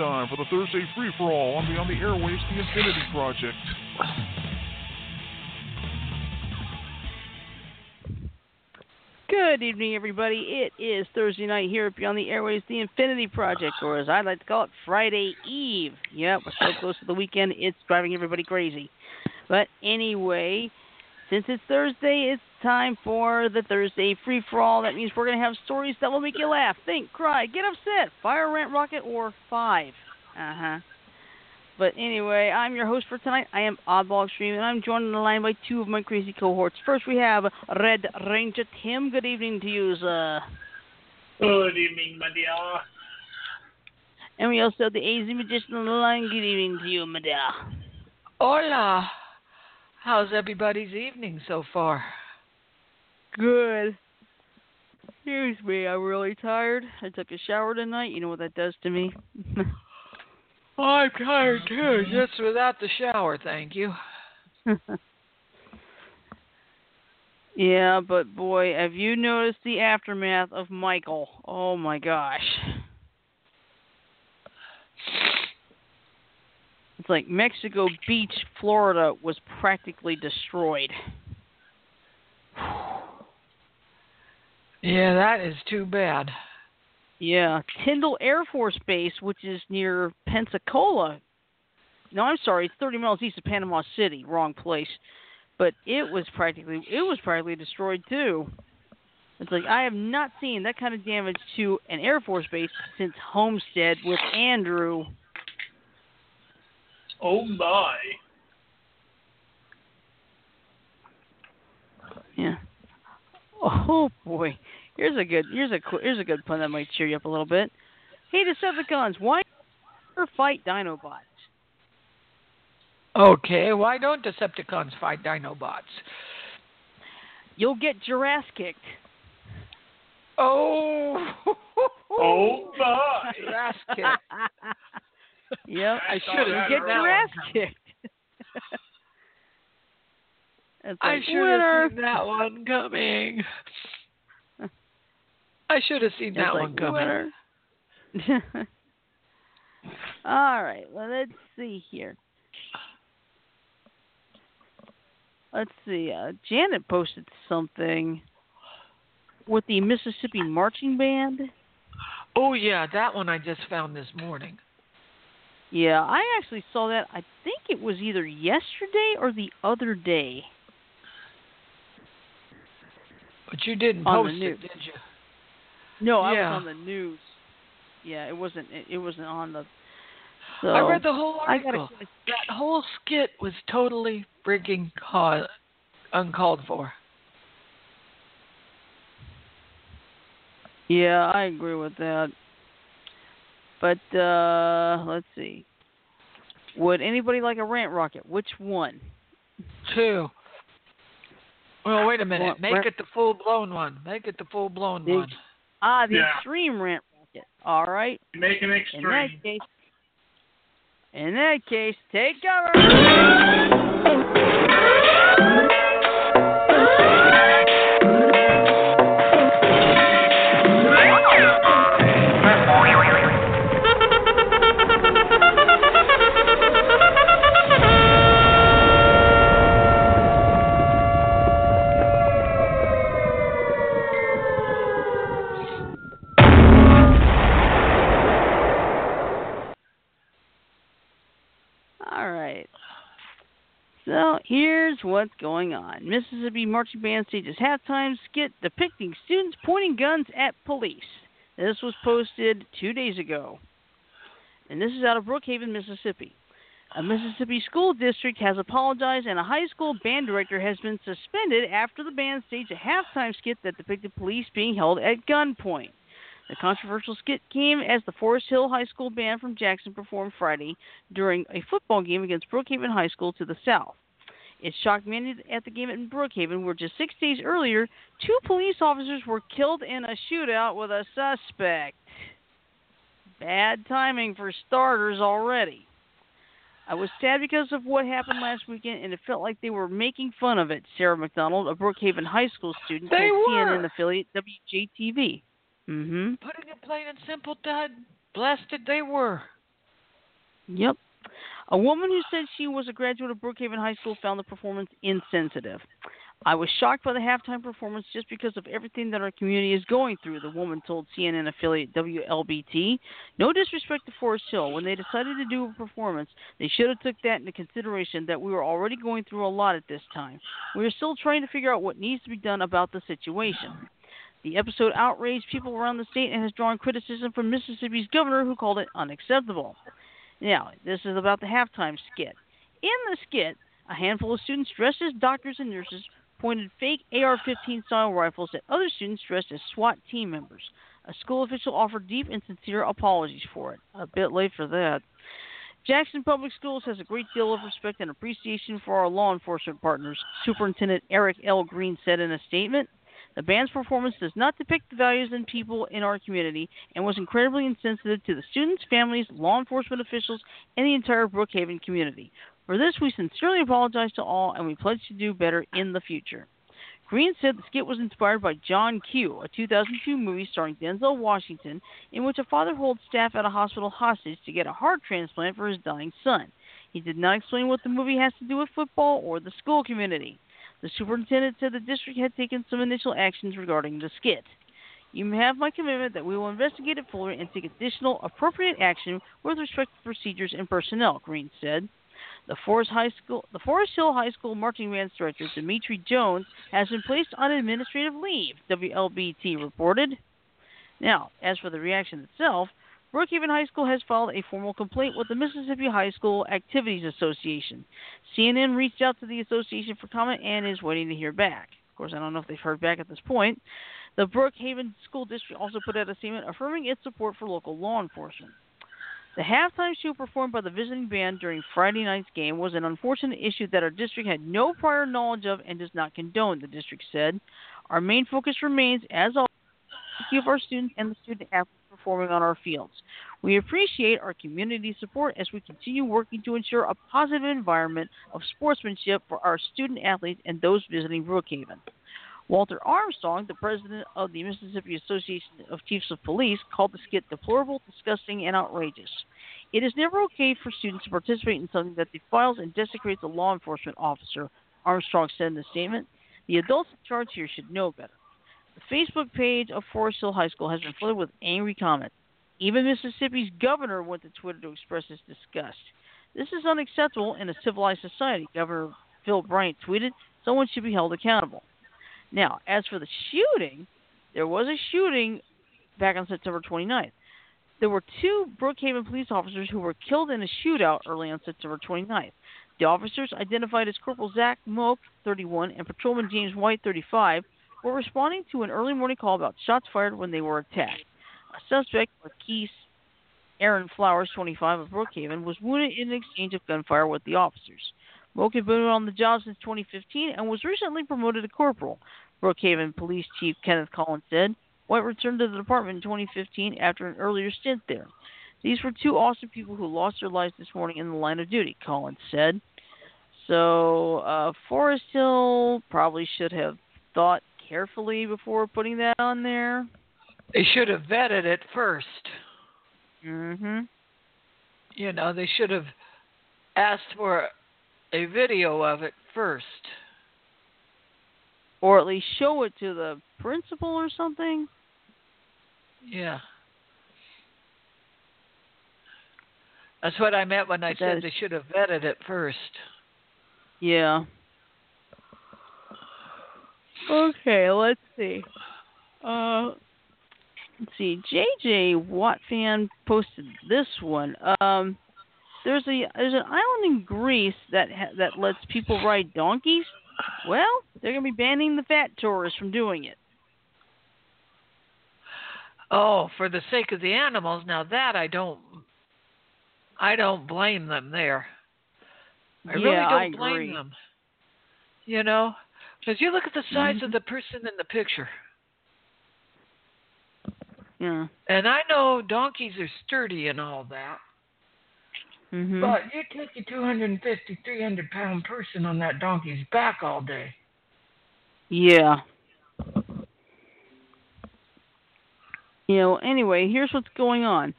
time for the Thursday free for all on on the Airwaves the Infinity Project. Good evening, everybody. It is Thursday night here at Beyond the Airwaves, the Infinity Project, or as I like to call it, Friday Eve. Yeah, we're so close to the weekend, it's driving everybody crazy. But anyway, since it's Thursday, it's time for the Thursday free for all. That means we're going to have stories that will make you laugh, think, cry, get upset, fire, rant, rocket, or five. Uh huh. But anyway, I'm your host for tonight. I am Oddball Extreme, and I'm joined on the line by two of my crazy cohorts. First, we have Red Ranger Tim. Good evening to you, sir. Good evening, my dear. And we also have the AZ Magician on the line. Good evening to you, my dear. Hola. How's everybody's evening so far? Good. Excuse me, I'm really tired. I took a shower tonight. You know what that does to me? I'm tired too, just without the shower, thank you. yeah, but boy, have you noticed the aftermath of Michael? Oh my gosh. Like Mexico Beach, Florida was practically destroyed. Yeah, that is too bad. Yeah, Tyndall Air Force Base, which is near Pensacola. No, I'm sorry, it's 30 miles east of Panama City. Wrong place. But it was practically it was practically destroyed too. It's like I have not seen that kind of damage to an Air Force base since Homestead with Andrew. Oh my. Yeah. Oh boy. Here's a good here's a here's a good pun that might cheer you up a little bit. Hey Decepticons, why or fight Dinobots? Okay, why don't Decepticons fight Dinobots? You'll get Jurassic kicked. Oh. oh my. Jurassic kicked. yep. I should have get Jurassic kicked. Like, I should have seen that one coming. I should have seen that like, one coming. All right, well, let's see here. Let's see. Uh, Janet posted something with the Mississippi Marching Band. Oh yeah, that one I just found this morning. Yeah, I actually saw that. I think it was either yesterday or the other day. But you didn't on post the news. it, did you? No, I yeah. was on the news. Yeah, it wasn't. It, it wasn't on the. So I read the whole article. Gotta, that whole skit was totally frigging ca- uncalled for. Yeah, I agree with that. But uh let's see. Would anybody like a rant rocket? Which one? Two. Well, wait a minute. Well, Make rant- it the full blown one. Make it the full blown one. Ah, the Yeah. extreme rant rocket. All right. Make an extreme. In extreme. that case, in that case, take cover. Here's what's going on. Mississippi Marching Band stages halftime skit depicting students pointing guns at police. This was posted two days ago. And this is out of Brookhaven, Mississippi. A Mississippi school district has apologized, and a high school band director has been suspended after the band staged a halftime skit that depicted police being held at gunpoint. The controversial skit came as the Forest Hill High School band from Jackson performed Friday during a football game against Brookhaven High School to the south. It shocked many at the game at Brookhaven, where just six days earlier, two police officers were killed in a shootout with a suspect. Bad timing for starters already. I was sad because of what happened last weekend, and it felt like they were making fun of it. Sarah McDonald, a Brookhaven High School student, They told were. CNN affiliate WJTV. Mm-hmm. Putting it plain and simple, Dad. Blasted they were. Yep. A woman who said she was a graduate of Brookhaven High School found the performance insensitive. I was shocked by the halftime performance just because of everything that our community is going through, the woman told CNN affiliate WLBT. No disrespect to Forest Hill. When they decided to do a performance, they should have took that into consideration that we were already going through a lot at this time. We are still trying to figure out what needs to be done about the situation. The episode outraged people around the state and has drawn criticism from Mississippi's governor, who called it unacceptable. Now, this is about the halftime skit. In the skit, a handful of students dressed as doctors and nurses pointed fake AR 15 style rifles at other students dressed as SWAT team members. A school official offered deep and sincere apologies for it. A bit late for that. Jackson Public Schools has a great deal of respect and appreciation for our law enforcement partners, Superintendent Eric L. Green said in a statement. The band's performance does not depict the values and people in our community and was incredibly insensitive to the students, families, law enforcement officials, and the entire Brookhaven community. For this, we sincerely apologize to all and we pledge to do better in the future. Green said the skit was inspired by John Q, a 2002 movie starring Denzel Washington, in which a father holds staff at a hospital hostage to get a heart transplant for his dying son. He did not explain what the movie has to do with football or the school community. The superintendent said the district had taken some initial actions regarding the skit. You have my commitment that we will investigate it fully and take additional appropriate action with respect to procedures and personnel, Green said. The Forest, High School, the Forest Hill High School marching band director, Dimitri Jones, has been placed on administrative leave, WLBT reported. Now, as for the reaction itself, Brookhaven High School has filed a formal complaint with the Mississippi High School Activities Association. CNN reached out to the association for comment and is waiting to hear back. Of course, I don't know if they've heard back at this point. The Brookhaven School District also put out a statement affirming its support for local law enforcement. The halftime show performed by the visiting band during Friday night's game was an unfortunate issue that our district had no prior knowledge of and does not condone, the district said. Our main focus remains, as always, safety of our students and the student athletes performing on our fields. We appreciate our community support as we continue working to ensure a positive environment of sportsmanship for our student athletes and those visiting Brookhaven. Walter Armstrong, the president of the Mississippi Association of Chiefs of Police, called the skit deplorable, disgusting, and outrageous. It is never okay for students to participate in something that defiles and desecrates a law enforcement officer, Armstrong said in the statement. The adults in charge here should know better. The Facebook page of Forest Hill High School has been flooded with angry comments. Even Mississippi's governor went to Twitter to express his disgust. This is unacceptable in a civilized society, Governor Phil Bryant tweeted. Someone should be held accountable. Now, as for the shooting, there was a shooting back on September 29th. There were two Brookhaven police officers who were killed in a shootout early on September 29th. The officers, identified as Corporal Zach Moak, 31, and Patrolman James White, 35, were responding to an early morning call about shots fired when they were attacked. A suspect, Marquise Aaron Flowers, 25, of Brookhaven, was wounded in an exchange of gunfire with the officers. Moak had been on the job since 2015 and was recently promoted to corporal. Brookhaven Police Chief Kenneth Collins said White returned to the department in 2015 after an earlier stint there. These were two awesome people who lost their lives this morning in the line of duty, Collins said. So, uh, Forest Hill probably should have thought carefully before putting that on there. They should have vetted it first. Mhm. You know, they should have asked for a video of it first. Or at least show it to the principal or something. Yeah. That's what I meant when I That said is- they should have vetted it first. Yeah. Okay, let's see. Uh, let's see. JJ Wattfan posted this one. Um, there's a there's an island in Greece that ha- that lets people ride donkeys. Well, they're gonna be banning the fat tourists from doing it. Oh, for the sake of the animals. Now that I don't I don't blame them there. I really don't I blame agree. them. You know, because you look at the size Mm-hmm. of the person in the picture, Yeah. and I know donkeys are sturdy and all that, Mhm. but you take a 250, 300 pound person on that donkey's back all day. Yeah. You know, anyway, here's what's going on.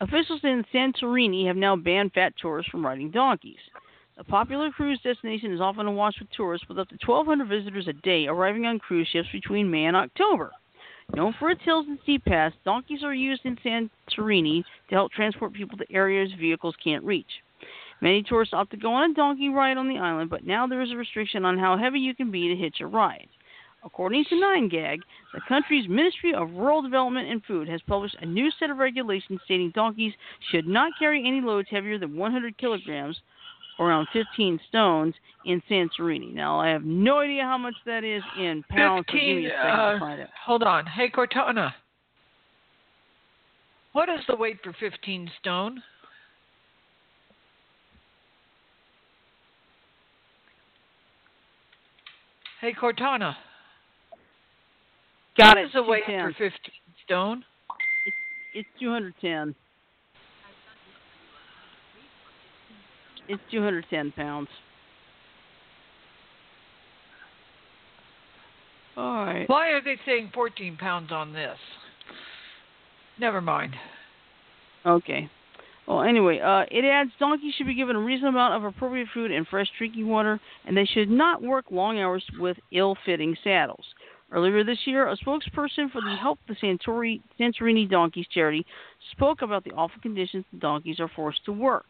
Officials in Santorini have now banned fat tourists from riding donkeys. The popular cruise destination is often awash with tourists, with up to 1,200 visitors a day arriving on cruise ships between May and October. Known for its hills and steep paths, donkeys are used in Santorini to help transport people to areas vehicles can't reach. Many tourists opt to go on a donkey ride on the island, but now there is a restriction on how heavy you can be to hitch a ride. According to 9gag, the country's Ministry of Rural Development and Food has published a new set of regulations stating donkeys should not carry any loads heavier than 100 kilograms, around 15 stones, in Santorini. Now, I have no idea how much that is in pounds. so give me 15, a second to uh, find it. hold on. Hey, Cortana. What is the weight for 15 stone? Hey, Cortana. Got what it. is the weight for 15 stone? It's 210. It's 210 pounds. All right. Why are they saying 14 pounds on this? Never mind. Okay. Well, anyway, uh, it adds donkeys should be given a reasonable amount of appropriate food and fresh drinking water, and they should not work long hours with ill-fitting saddles. Earlier this year, a spokesperson for the Help the Santori, Santorini Donkeys charity spoke about the awful conditions the donkeys are forced to work.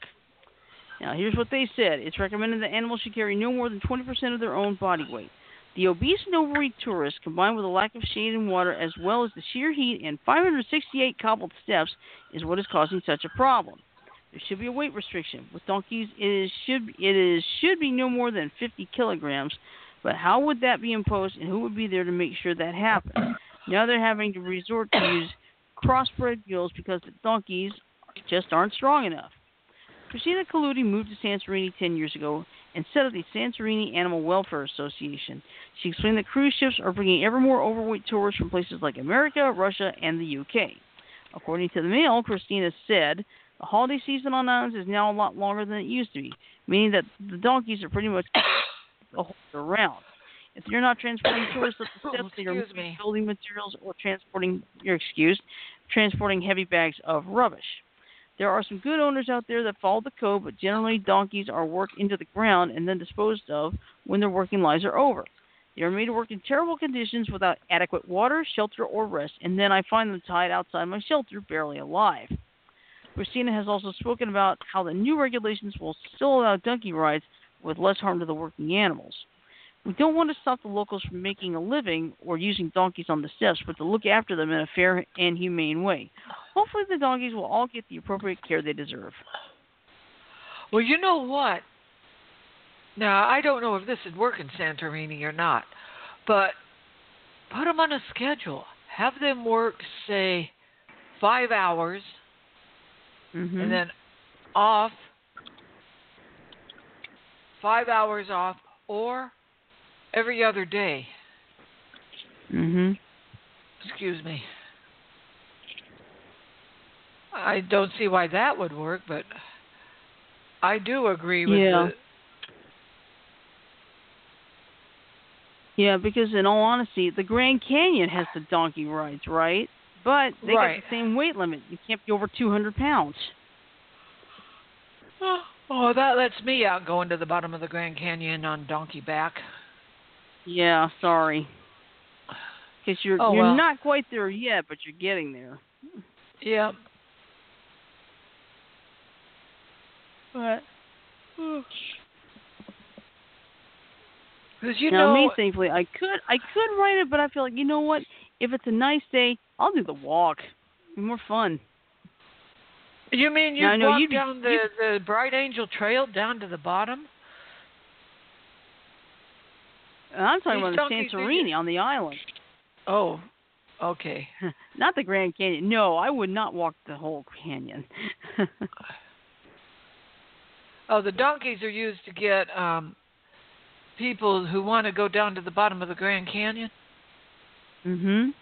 Now, here's what they said. It's recommended that animals should carry no more than 20% of their own body weight. The obese and overweight tourists, combined with a lack of shade and water, as well as the sheer heat and 568 cobbled steps, is what is causing such a problem. There should be a weight restriction. With donkeys, it is should it is should be no more than 50 kilograms. But how would that be imposed, and who would be there to make sure that happens? Now they're having to resort to use crossbred mules because the donkeys just aren't strong enough. Christina Kalloudi moved to Santorini 10 years ago and set up the Santorini Animal Welfare Association. She explained that cruise ships are bringing ever more overweight tourists from places like America, Russia, and the UK. According to the Mail, Christina said the holiday season on islands is now a lot longer than it used to be, meaning that the donkeys are pretty much the whole year round. If you're not transporting tourists up the steps, they are building materials or transporting your excuse, transporting heavy bags of rubbish. There are some good owners out there that follow the code, but generally donkeys are worked into the ground and then disposed of when their working lives are over. They are made to work in terrible conditions without adequate water, shelter, or rest, and then I find them tied outside my shelter, barely alive. Christina has also spoken about how the new regulations will still allow donkey rides with less harm to the working animals. We don't want to stop the locals from making a living or using donkeys on the steps, but to look after them in a fair and humane way. Hopefully, the donkeys will all get the appropriate care they deserve. Well, you know what? Now, I don't know if this would work in Santorini or not, but put them on a schedule. Have them work, say, five hours Mm-hmm. and then off, five hours off, or every other day. mm-hmm. Excuse me. I don't see why that would work, but I do agree with Yeah. the Yeah, because in all honesty, the Grand Canyon has the donkey rides, right? But they Right. got the same weight limit. You can't be over 200 pounds. Oh, that lets me out going to the bottom of the Grand Canyon on donkey back. Yeah, sorry. Because you're Oh, you're well. not quite there yet, but you're getting there. Yep. But Because you now, know, me, thankfully, I could I could write it, but I feel like you know what? If it's a nice day, I'll do the walk. It'd be more fun. you mean you walk down the the Bright Angel Trail down to the bottom? And I'm talking about the Santorini on the island, Oh, okay. not the Grand Canyon. No, I would not walk the whole canyon. Oh, the donkeys are used to get um people who want to go down to the bottom of the Grand Canyon. mhm.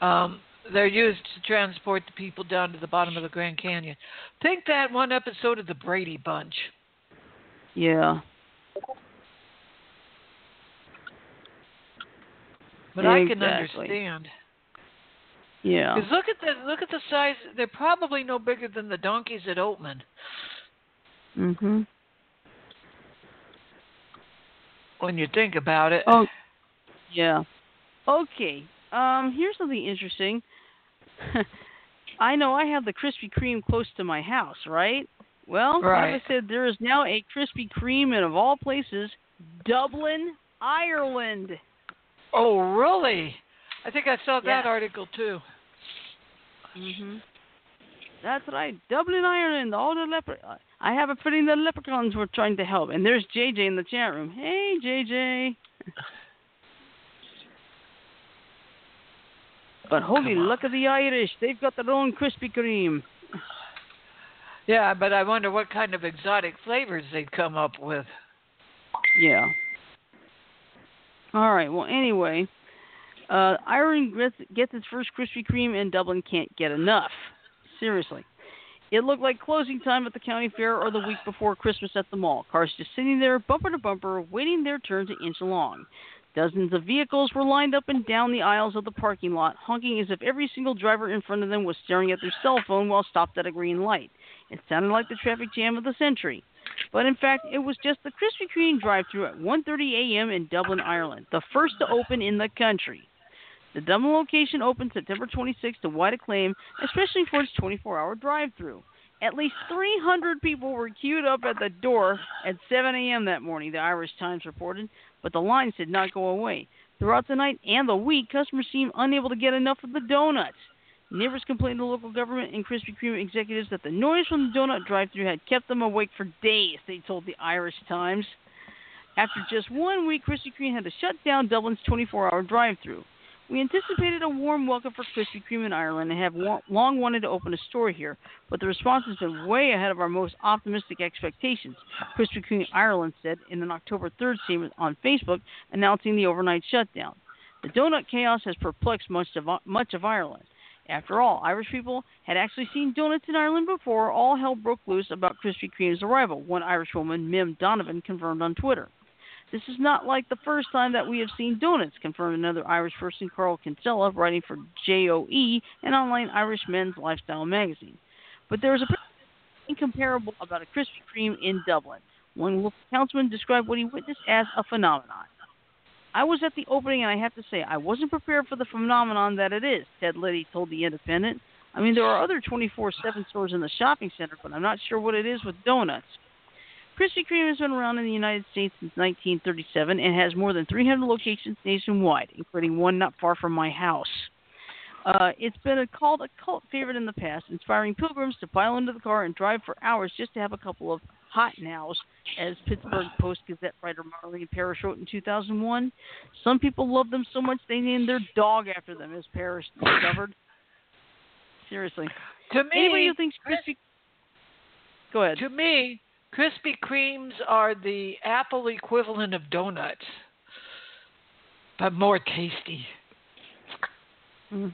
Um, they're used to transport the people down to the bottom of the Grand Canyon. Think that one episode of the Brady Bunch. Yeah. But I can understand. Yeah. Because look at the look at the size. They're probably no bigger than the donkeys at Oatman. Mhm. When you think about it. Oh, yeah. Okay. Um, here's something interesting. I know I have the Krispy Kreme close to my house, right? Well, Right. like I said, there is now a Krispy Kreme in, of all places, Dublin, Ireland. Oh, really? I think I saw that Yes. article too. Mhm. That's right, Dublin, Ireland. All the leper. I have a feeling the leprechauns were trying to help. And there's JJ in the chat room. Hey, JJ. But holy Come on. luck of the Irish, they've got their own Krispy Kreme. Yeah, but I wonder what kind of exotic flavors they'd come up with. Yeah. All right. Well, anyway, uh, gets, gets its first Krispy Kreme, and Dublin can't get enough. Seriously. It looked like closing time at the county fair or the week before Christmas at the mall. Cars just sitting there, bumper to bumper, waiting their turn to inch along. Dozens of vehicles were lined up and down the aisles of the parking lot, honking as if every single driver in front of them was staring at their cell phone while stopped at a green light. It sounded like the traffic jam of the century. But in fact, it was just the Krispy Kreme drive-through at 1:30 a.m. in Dublin, Ireland, the first to open in the country. The Dublin location opened September 26 to wide acclaim, especially for its 24-hour drive-through. At least 300 people were queued up at the door at 7 a.m. that morning, the Irish Times reported, but the lines did not go away. Throughout the night and the week, customers seemed unable to get enough of the donuts. Neighbors complained to local government and Krispy Kreme executives that the noise from the donut drive-through had kept them awake for days, they told the Irish Times. After just one week, Krispy Kreme had to shut down Dublin's 24-hour drive-through. We anticipated a warm welcome for Krispy Kreme in Ireland and have wa- long wanted to open a store here, but the response has been way ahead of our most optimistic expectations, Krispy Kreme Ireland said in an October 3rd statement on Facebook announcing the overnight shutdown. The donut chaos has perplexed much of, much of Ireland. After all, Irish people had actually seen donuts in Ireland before all hell broke loose about Krispy Kreme's arrival, one Irish woman, Mim Donovan, confirmed on Twitter. This is not like the first time that we have seen donuts, confirmed another Irish person, Carl Kinsella, writing for JOE, an online Irish men's lifestyle magazine. But there is a incomparable about a Krispy Kreme in Dublin. One local councilman described what he witnessed as a phenomenon. I was at the opening, and I have to say, I wasn't prepared for the phenomenon that it is, Ted Leddy told The Independent. I mean, there are other 24 7 stores in the shopping center, but I'm not sure what it is with donuts. Krispy Kreme has been around in the United States since 1937 and has more than 300 locations nationwide, including one not far from my house. Uh, it's been a, called a cult favorite in the past, inspiring pilgrims to pile into the car and drive for hours just to have a couple of hot nows, as Pittsburgh Post Gazette writer Marlene Parrish wrote in 2001. Some people love them so much they named their dog after them, as Parrish discovered. Seriously. To me, Anybody who thinks Krispy Go ahead. to me, Krispy Kremes are the Apple equivalent of donuts, but more tasty. Hmm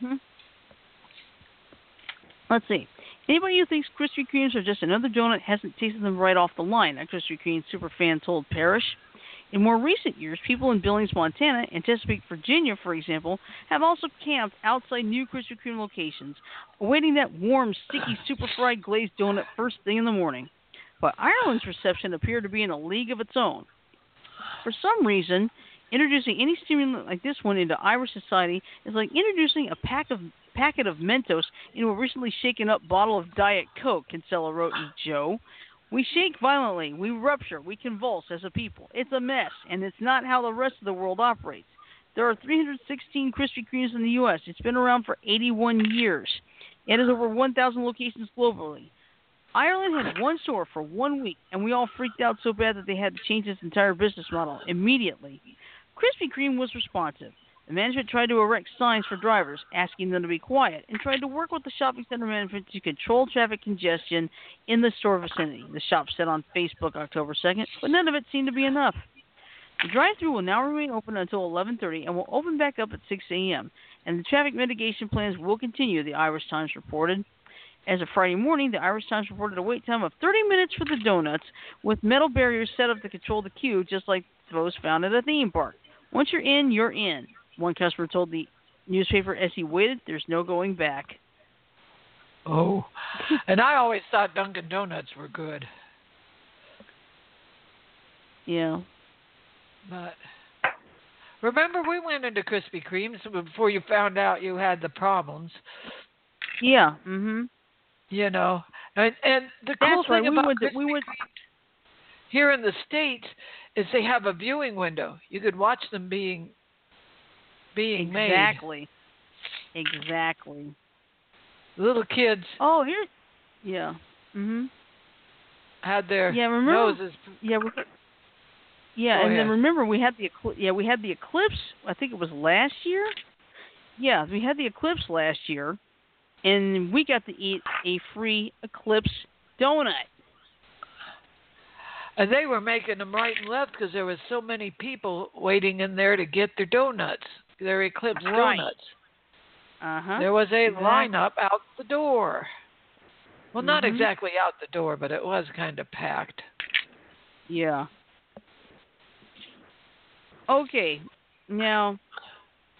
Let's see. Anybody who thinks Krispy Kremes are just another donut hasn't tasted them right off the line, a Krispy Kreme superfan told Parrish. In more recent years, people in Billings, Montana, and Chesapeake, Virginia, for example, have also camped outside new Krispy Kreme locations, awaiting that warm, sticky, super fried glazed donut first thing in the morning. But Ireland's reception appeared to be in a league of its own. For some reason, introducing any stimulant like this one into Irish society is like introducing a pack of packet of Mentos into a recently shaken up bottle of Diet Coke, Kinsella wrote in Joe. We shake violently, we rupture, we convulse as a people. It's a mess, and it's not how the rest of the world operates. There are 316 Krispy Kremes in the U.S. It's been around for 81 years. It has over 1,000 locations globally. Ireland had one store for one week, and we all freaked out so bad that they had to change its entire business model immediately. Krispy Kreme was responsive. The management tried to erect signs for drivers, asking them to be quiet, and tried to work with the shopping center management to control traffic congestion in the store vicinity, the shop said on Facebook October 2nd, but none of it seemed to be enough. The drive-through will now remain open until 11:30 and will open back up at 6 a.m. And the traffic mitigation plans will continue, the Irish Times reported. As of Friday morning, the Irish Times reported a wait time of 30 minutes for the donuts, with metal barriers set up to control the queue, just like those found at a theme park. Once you're in, you're in. One customer told the newspaper as he waited. There's no going back. Oh, and I always thought Dunkin' Donuts were good, Yeah. but remember we went into Krispy Kremes before you found out you had the problems. Yeah. Mm Mhm. You know, and and the cool That's thing We about to, Krispy we went here in the states is they have a viewing window. You could watch them being being made. exactly. Exactly. Little kids Oh, here. Yeah. Mhm. had their Yeah, remember- noses. Yeah. Yeah, Go and then remember we had the ecl- yeah we had the eclipse. I think it was last year. Yeah, we had the eclipse last year, and we got to eat a free eclipse donut. And they were making them right and left because there was so many people waiting in there to get their donuts, their Eclipse Right. donuts. Uh huh. There was a Exactly. lineup out the door. Well, not Mhm. exactly out the door, but it was kind of packed. Yeah. Okay. Now,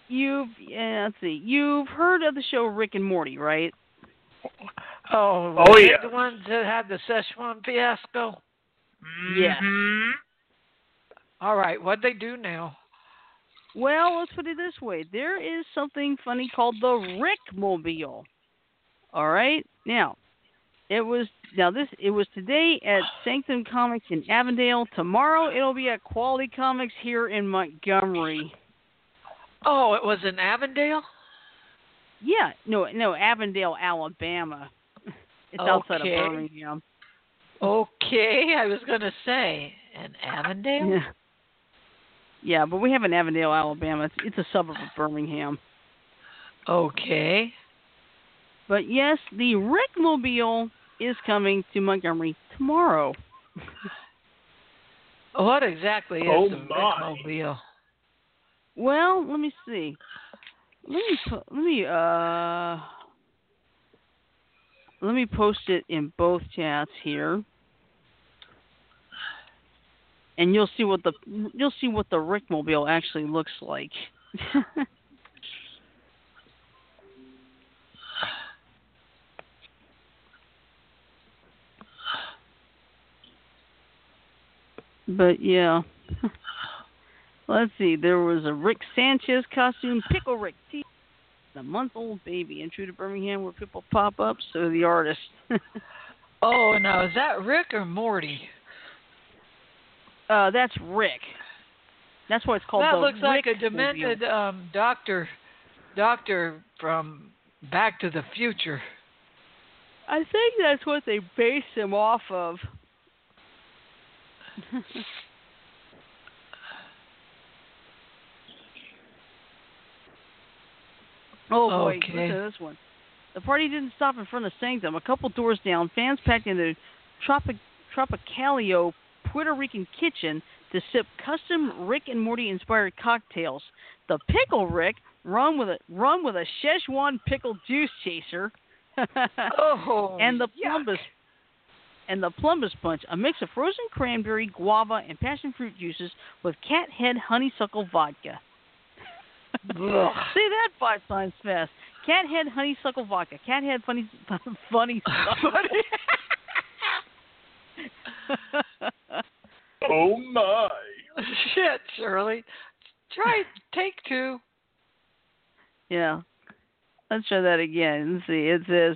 you've yeah, let's see. You've heard of the show Rick and Morty, right? Oh, Oh, yeah. the ones that had the Szechuan fiasco. Yes. Mhm. All right, what'd they do now? Well, let's put it this way. There is something funny called the Rick Mobile. All right? Now, it was now this it was today at Sanctum Comics in Avondale. Tomorrow it'll be at Quality Comics here in Montgomery. Oh, it was in Avondale. Yeah, no, no, Avondale, Alabama. It's outside of Okay. Birmingham. Okay, I was gonna say in Avondale. Yeah. Yeah, but we have in Avondale, Alabama. It's, it's a suburb of Birmingham. Okay. But yes, the Rickmobile is coming to Montgomery tomorrow. What exactly is Oh, the my. Rickmobile? Well, let me see. Let me po- let me uh let me post it in both chats here. And you'll see what the you'll see what the Rickmobile actually looks like. but yeah. Let's see. There was a Rick Sanchez costume, Pickle Rick T, a month-old baby, and true to Birmingham, where people pop up. So the artist. Oh, now is that Rick or Morty? Uh, that's Rick. That's why it's called that the looks like a demented um, doctor, doctor from Back to the Future. I think that's what they based him off of. oh boy, Okay. listen to this one. The party didn't stop in front of the Sanctum. A couple doors down, fans packed into Tropic Tropicaleo Puerto Rican kitchen to sip custom Rick and Morty inspired cocktails. The Pickle Rick, run with a run with a Szechuan pickle juice chaser. Oh, and the plumbus and the plumbus punch, a mix of frozen cranberry, guava, and passion fruit juices with cat head honeysuckle vodka. Say that five times fast. Cat head honeysuckle vodka. Cat head funny funny funny Oh my. Shit, Shirley. Try take two. yeah. Let's try that again. Let's see. It says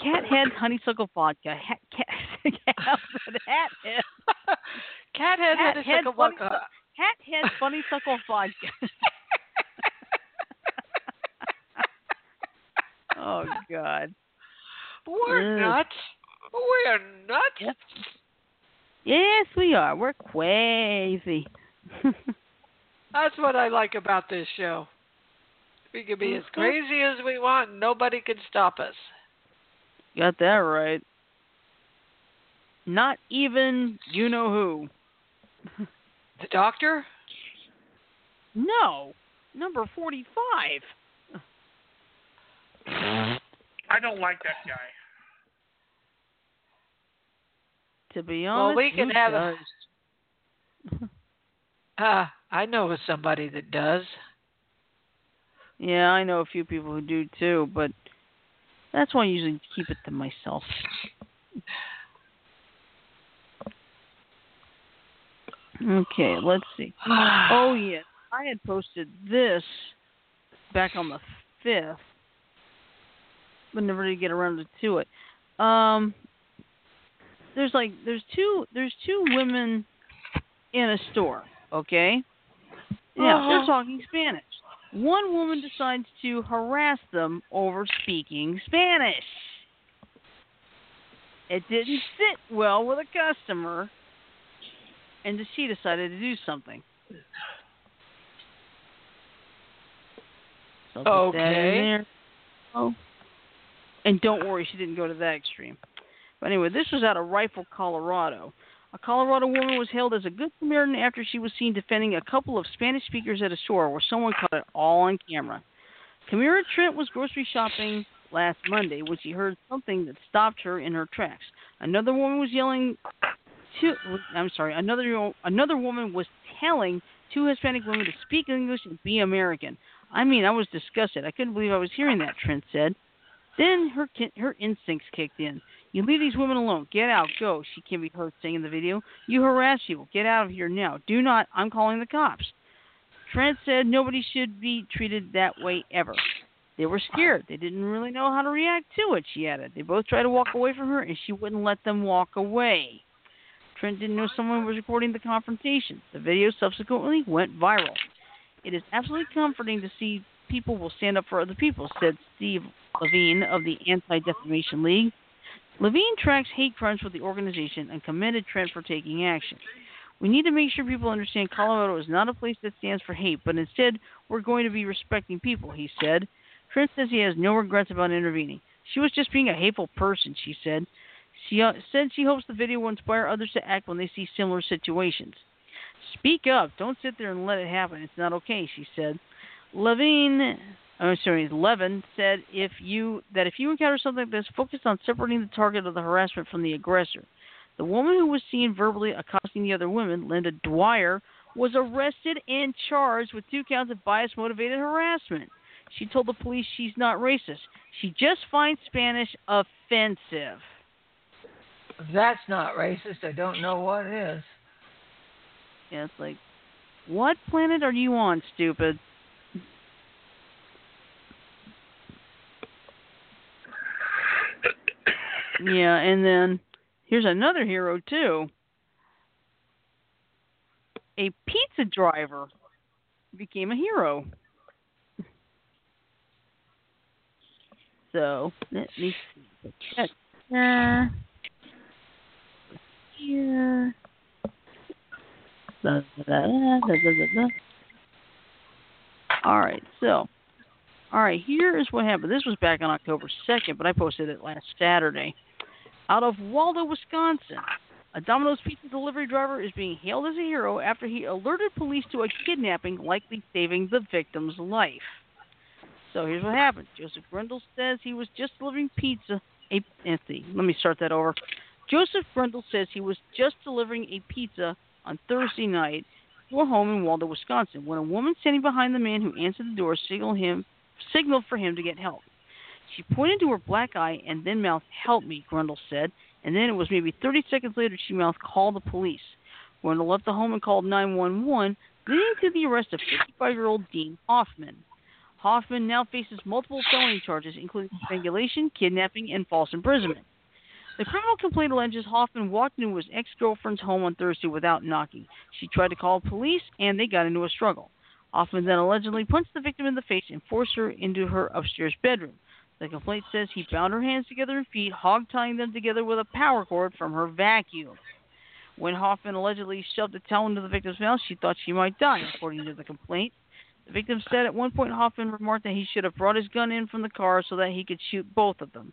cat head honeysuckle vodka. Ha- cat, hat head. Cat head Cat had head a funny vodka. Hat head honeysuckle vodka. oh God. We're nuts. We're nuts. Yep. Yes, we are. We're crazy. That's what I like about this show. We can be as Mhm. crazy as we want, and nobody can stop us. Got that right. Not even you know who. The doctor? No. Number 45. I don't like that guy. To be Well, we can have a- does? Uh, I know of somebody that does. Yeah, I know a few people who do too, but that's why I usually keep it to myself. Okay, let's see. Oh yeah, I had posted this back on the fifth, but never did get around to it. Um, there's like there's two there's two women in a store. Okay, yeah, Uh-huh. they're talking Spanish. One woman decides to harass them over speaking Spanish. It didn't sit well with a customer, and she decided to do something. So I'll put that in Okay. Oh. And don't worry, she didn't go to that extreme. But anyway, this was out of Rifle, Colorado. A Colorado woman was hailed as a good Samaritan after she was seen defending a couple of Spanish speakers at a store where someone caught it all on camera. Camira Trent was grocery shopping last Monday when she heard something that stopped her in her tracks. Another woman was yelling to I'm sorry, another another woman was telling two Hispanic women to speak English and be American. I mean, I was disgusted. I couldn't believe I was hearing that, Trent said. Then her her instincts kicked in. You leave these women alone. Get out. Go. She can be heard saying in the video. You harass people. Get out of here now. Do not. I'm calling the cops. Trent said nobody should be treated that way ever. They were scared. They didn't really know how to react to it, she added. They both tried to walk away from her, and she wouldn't let them walk away. Trent didn't know someone was recording the confrontation. The video subsequently went viral. It is absolutely comforting to see people will stand up for other people, said Steve Levine of the Anti Defamation League. Levine tracks hate crimes with the organization and commended Trent for taking action. We need to make sure people understand Colorado is not a place that stands for hate, but instead we're going to be respecting people, he said. Trent says he has no regrets about intervening. She was just being a hateful person, she said. She uh, said she hopes the video will inspire others to act when they see similar situations. Speak up. Don't sit there and let it happen. It's not okay, she said. Levine, I'm sorry, Levin said if you that if you encounter something like this, focus on separating the target of the harassment from the aggressor. The woman who was seen verbally accosting the other women, Linda Dwyer, was arrested and charged with two counts of bias motivated harassment. She told the police she's not racist. She just finds Spanish offensive. That's not racist, I don't know what is. Yeah, it's like, what planet are you on, stupid? Yeah, and then here's another hero too. A pizza driver became a hero. So let me see. Put that. Here. Da, da, da. All right, so, all right, here is what happened. This was back on October 2nd, but I posted it last Saturday. Out of Waldo, Wisconsin, a Domino's pizza delivery driver is being hailed as a hero after he alerted police to a kidnapping, likely saving the victim's life. So here's what happened. Joseph Grindle says he was just delivering pizza. A, let's let me start that over. Joseph Grindle says he was just delivering a pizza on Thursday night to a home in Waldo, Wisconsin, when a woman standing behind the man who answered the door signaled him signaled for him to get help. She pointed to her black eye and then mouthed, Help me, Grundle said, and then it was maybe 30 seconds later she mouthed, Call the police. Grundle left the home and called 911, leading to the arrest of 55 year old Dean Hoffman. Hoffman now faces multiple felony charges, including strangulation, kidnapping, and false imprisonment. The criminal complaint alleges Hoffman walked into his ex girlfriend's home on Thursday without knocking. She tried to call police, and they got into a struggle. Hoffman then allegedly punched the victim in the face and forced her into her upstairs bedroom. The complaint says he bound her hands together and feet, hog tying them together with a power cord from her vacuum. When Hoffman allegedly shoved a towel into the victim's mouth, she thought she might die, according to the complaint. The victim said at one point Hoffman remarked that he should have brought his gun in from the car so that he could shoot both of them.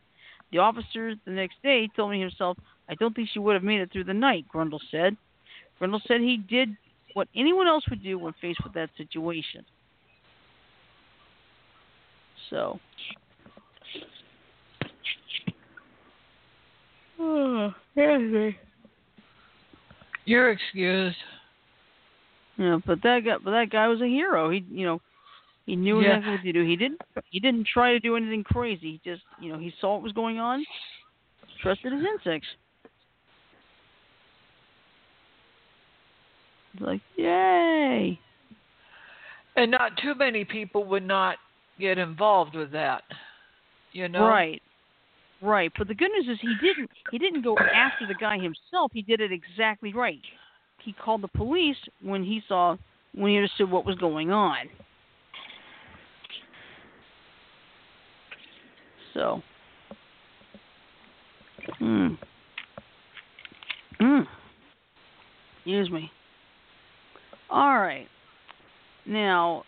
The officer the next day told me himself, I don't think she would have made it through the night, Grundle said. Grundle said he did what anyone else would do when faced with that situation. So. Oh, anyway. You're excused. Yeah, but that guy, but that guy was a hero. He, you know, he He knew Yeah. exactly what to do. He didn't. He didn't try to do anything crazy. He just, you know, he saw what was going on, trusted his instincts. It's like, yay! And not too many people would not get involved with that. You know? Right. Right. But the good news is he didn't he didn't go after the guy himself. He did it exactly right. He called the police when he saw when he understood what was going on. So Hmm. Hmm. Excuse me. All right. Now,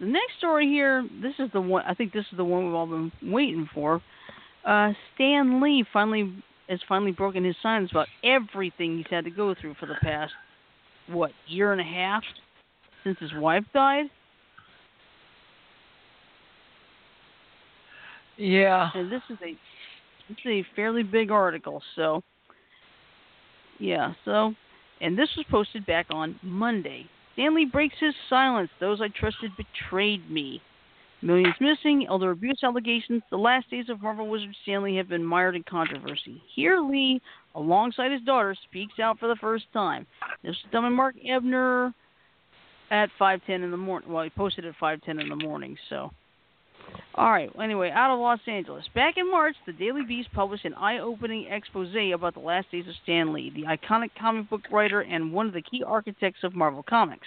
the next story here, this is the one I think this is the one we've all been waiting for. Uh, Stan Lee finally has finally broken his silence about everything he's had to go through for the past what year and a half since his wife died. Yeah. And this is a this is a fairly big article, so yeah, so and this was posted back on Monday. Stan Lee breaks his silence. Those I trusted betrayed me. Millions missing, elder abuse allegations. The last days of Marvel Wizard Stan Lee have been mired in controversy. Here, Lee, alongside his daughter, speaks out for the first time. This is done by Mark Ebner at 5:10 in the morning. Well, he posted at 5:10 in the morning, so. All right. Anyway, out of Los Angeles. Back in March, the Daily Beast published an eye-opening expose about the last days of Stan Lee, the iconic comic book writer and one of the key architects of Marvel Comics.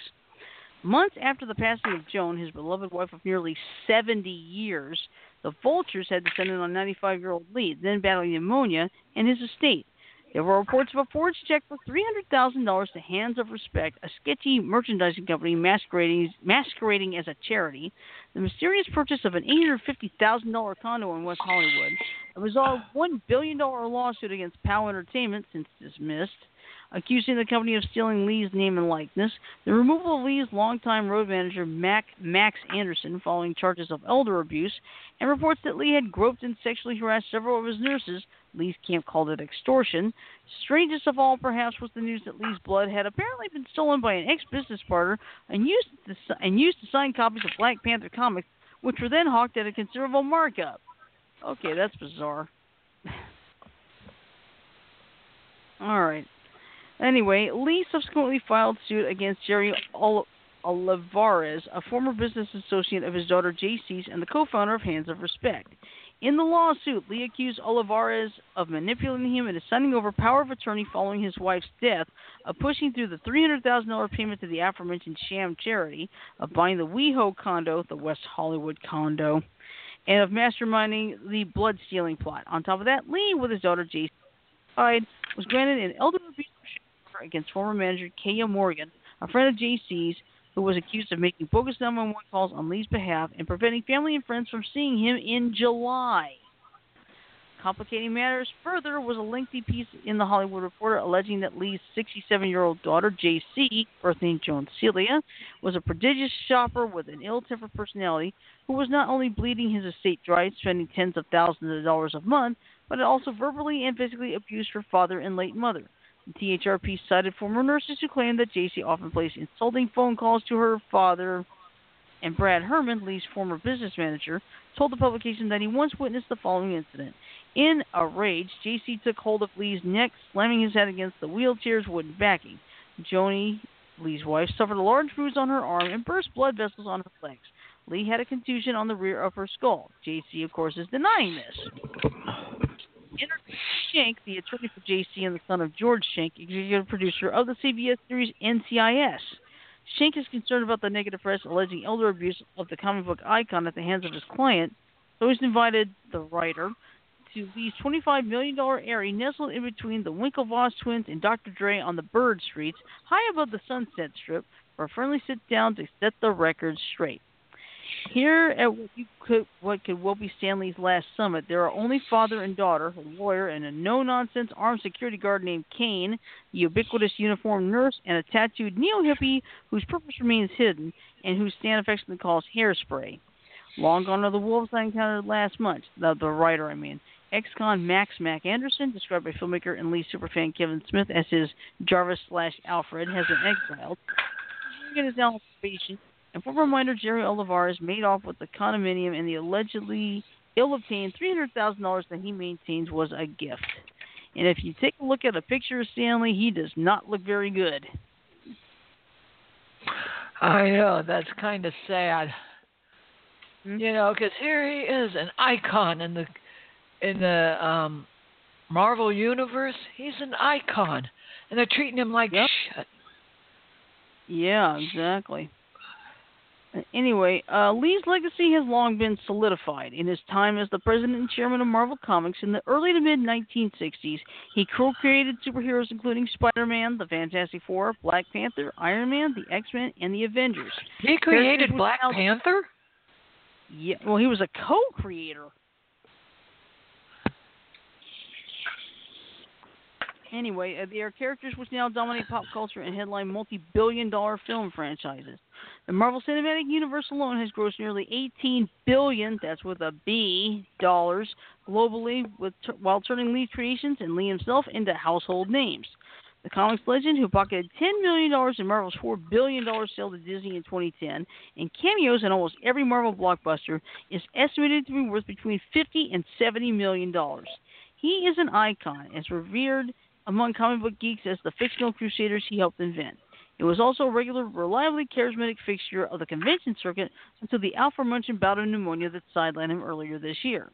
Months after the passing of Joan, his beloved wife of nearly 70 years, the Vultures had descended on 95-year-old Lee, then battling pneumonia, and his estate. There were reports of a forged check for $300,000 to Hands of Respect, a sketchy merchandising company masquerading, masquerading as a charity, the mysterious purchase of an $850,000 condo in West Hollywood, a resolved $1 billion lawsuit against POW Entertainment, since dismissed, accusing the company of stealing Lee's name and likeness, the removal of Lee's longtime road manager Mac Max Anderson following charges of elder abuse, and reports that Lee had groped and sexually harassed several of his nurses. Lee's camp called it extortion. Strangest of all, perhaps, was the news that Lee's blood had apparently been stolen by an ex-business partner and used to, and used to sign copies of Black Panther comics, which were then hawked at a considerable markup. Okay, that's bizarre. all right. Anyway, Lee subsequently filed suit against Jerry Ol- Olivares, a former business associate of his daughter JC's and the co-founder of Hands of Respect. In the lawsuit, Lee accused Olivares of manipulating him into signing over power of attorney following his wife's death, of pushing through the $300,000 payment to the aforementioned sham charity, of buying the WeHo condo, the West Hollywood condo, and of masterminding the blood stealing plot. On top of that, Lee, with his daughter JC, was granted an elder abuse against former manager Keya Morgan, a friend of JC's, who was accused of making bogus 911 calls on Lee's behalf and preventing family and friends from seeing him in July. Complicating matters further was a lengthy piece in the Hollywood Reporter alleging that Lee's 67 year old daughter, JC, birth name Joan Celia, was a prodigious shopper with an ill tempered personality who was not only bleeding his estate dry, spending tens of thousands of dollars a month, but had also verbally and physically abused her father and late mother. THRP cited former nurses who claimed that JC often placed insulting phone calls to her father. And Brad Herman, Lee's former business manager, told the publication that he once witnessed the following incident. In a rage, JC took hold of Lee's neck, slamming his head against the wheelchair's wooden backing. Joni, Lee's wife, suffered a large bruise on her arm and burst blood vessels on her legs. Lee had a contusion on the rear of her skull. JC, of course, is denying this. Enter Schenck, the attorney for JC and the son of George Schenck, executive producer of the CBS series NCIS. Schenck is concerned about the negative press alleging elder abuse of the comic book icon at the hands of his client, so he's invited the writer to Lee's $25 million area nestled in between the Winklevoss twins and Dr. Dre on the Bird Streets, high above the Sunset Strip, for a friendly sit down to set the record straight. Here at what, could, what could well be Stan Lee's last summit, there are only father and daughter, a lawyer, and a no-nonsense armed security guard named Kane, the ubiquitous uniformed nurse, and a tattooed neo-hippie whose purpose remains hidden and who Stan affectionately calls Hairspray. Long gone are the wolves I encountered last month. The, the writer, I mean. Ex-con Max Mac Anderson, described by filmmaker and Lee superfan Kevin Smith as his Jarvis slash Alfred, has been exiled. Is now And former miner Jerry Olivares made off with the condominium and the allegedly ill-obtained $300,000 that he maintains was a gift. And if you take a look at a picture of Stan Lee, he does not look very good. I know that's kind of sad. Hmm? You know, because here he is, an icon in the in the um, Marvel universe. He's an icon, and they're treating him like Yep. shit. Yeah, exactly. Anyway, uh, Lee's legacy has long been solidified. In his time as the president and chairman of Marvel Comics in the early to mid 1960s, he co created superheroes including Spider Man, the Fantastic Four, Black Panther, Iron Man, the X Men, and the Avengers. He created Black Panther. Yeah, well, he was a co creator. Anyway, uh, they are characters which now dominate pop culture and headline multi billion dollar film franchises. The Marvel Cinematic Universe alone has grossed nearly 18 billion, that's with a B, dollars globally, with while turning Lee creations and Lee himself into household names. The comics legend, who pocketed $10 million in Marvel's $4 billion sale to Disney in 2010 and cameos in almost every Marvel blockbuster, is estimated to be worth between 50 and $70 million. He is an icon, as revered among comic book geeks as the fictional crusaders he helped invent. He was also a regular, reliably charismatic fixture of the convention circuit until the aforementioned bout of pneumonia that sidelined him earlier this year.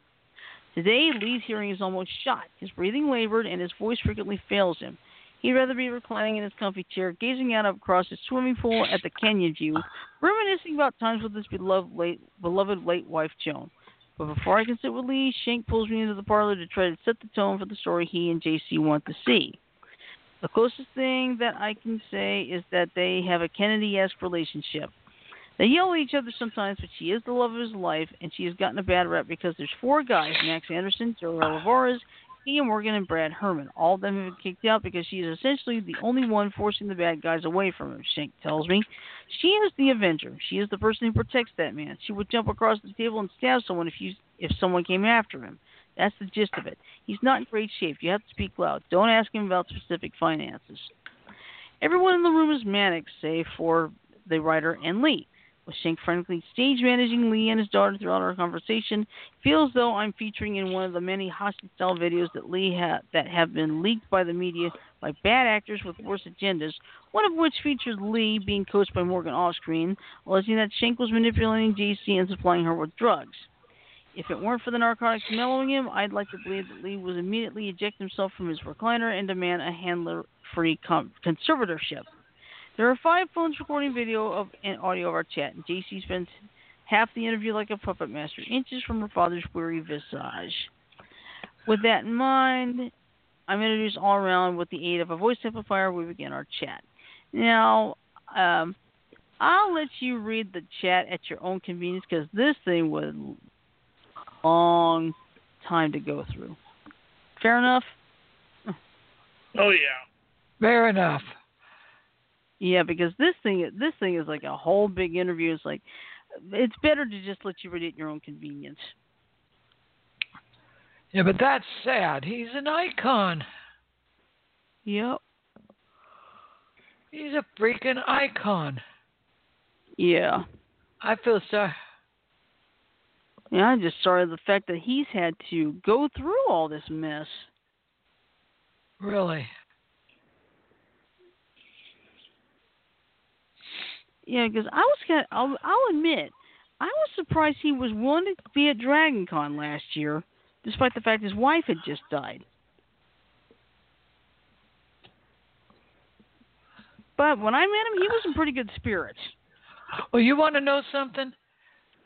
Today, Lee's hearing is almost shot. His breathing labored and his voice frequently fails him. He'd rather be reclining in his comfy chair, gazing out across his swimming pool at the canyon view, reminiscing about times with his beloved late, beloved late wife Joan. But before I can sit with Lee, Schenck pulls me into the parlor to try to set the tone for the story he and JC want to see. The closest thing that I can say is that they have a Kennedy-esque relationship. They yell at each other sometimes, but she is the love of his life, and she has gotten a bad rep because there's four guys: Max Anderson, Joe Olivares, Ian Morgan, and Brad Herman. All of them have been kicked out because she is essentially the only one forcing the bad guys away from him. Schenck tells me, she is the Avenger. She is the person who protects that man. She would jump across the table and stab someone if you if someone came after him. That's the gist of it. He's not in great shape. You have to speak loud. Don't ask him about specific finances. Everyone in the room is manic, save for the writer and Lee. With Schenck frantically stage managing Lee and his daughter throughout our conversation, feels though I'm featuring in one of the many hostage style videos that Lee ha- that have been leaked by the media by bad actors with worse agendas. One of which featured Lee being coached by Morgan offscreen, alleging that Schenck was manipulating JC and supplying her with drugs. If it weren't for the narcotics mellowing him, I'd like to believe that Lee would immediately eject himself from his recliner and demand a handler-free com- conservatorship. There are five phones recording video of and audio of our chat, and JC spends half the interview like a puppet master, inches from her father's weary visage. With that in mind, I'm introduced all around with the aid of a voice amplifier. We begin our chat. Now, um, I'll let you read the chat at your own convenience because this thing was a long time to go through. Fair enough. Oh yeah. Fair enough. Yeah, because this thing this thing is like a whole big interview. It's like it's better to just let you read it at your own convenience. Yeah, but that's sad. He's an icon. Yep. He's a freaking icon. Yeah. I feel sorry. Yeah, I'm just sorry the fact that he's had to go through all this mess. Really. Yeah, because I was kind. I'll, I'll admit, I was surprised he was willing to be at Dragon Con last year, despite the fact his wife had just died. But when I met him, he was in pretty good spirits. Well, you want to know something?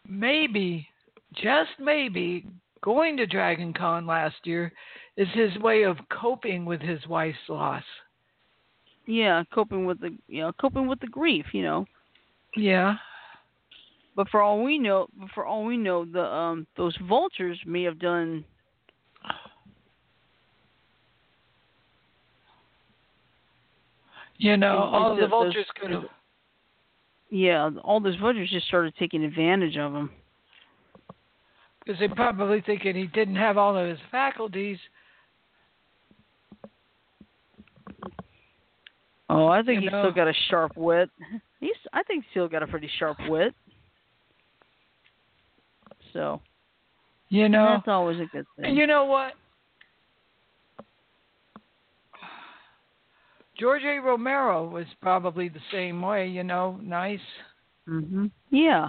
Maybe, just maybe, going to Dragon Con last year is his way of coping with his wife's loss. Yeah, coping with the you know coping with the grief, you know. Yeah. But for all we know, for all we know, the um those vultures may have done. You know, all the those- vultures could have. Yeah, all those vultures just started taking advantage of him. Because they probably thinking he didn't have all of his faculties. Oh, I think You he's know- still got a sharp wit. He's I think still got a pretty sharp wit. So You know, that's always a good thing. You know what? George A. Romero was probably the same way, you know, nice. mhm. Yeah.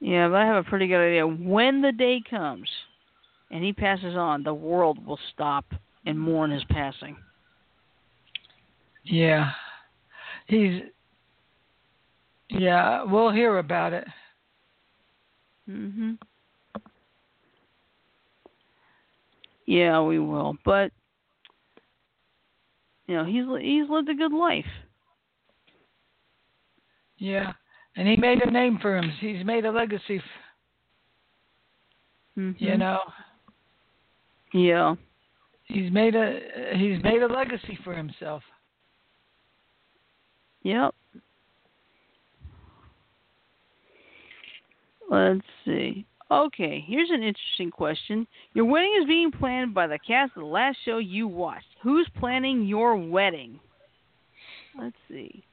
Yeah, but I have a pretty good idea. When the day comes and he passes on, the world will stop and mourn his passing. Yeah. He's Yeah, we'll hear about it. Mhm. Yeah, we will. But you know, he's he's lived a good life. Yeah. And he made a name for him. He's made a legacy, f- Mhm. you know. Yeah. He's made a he's made a legacy for himself. Yep. Let's see. Okay, here's an interesting question. Your wedding is being planned by the cast of the last show you watched. Who's planning your wedding? Let's see.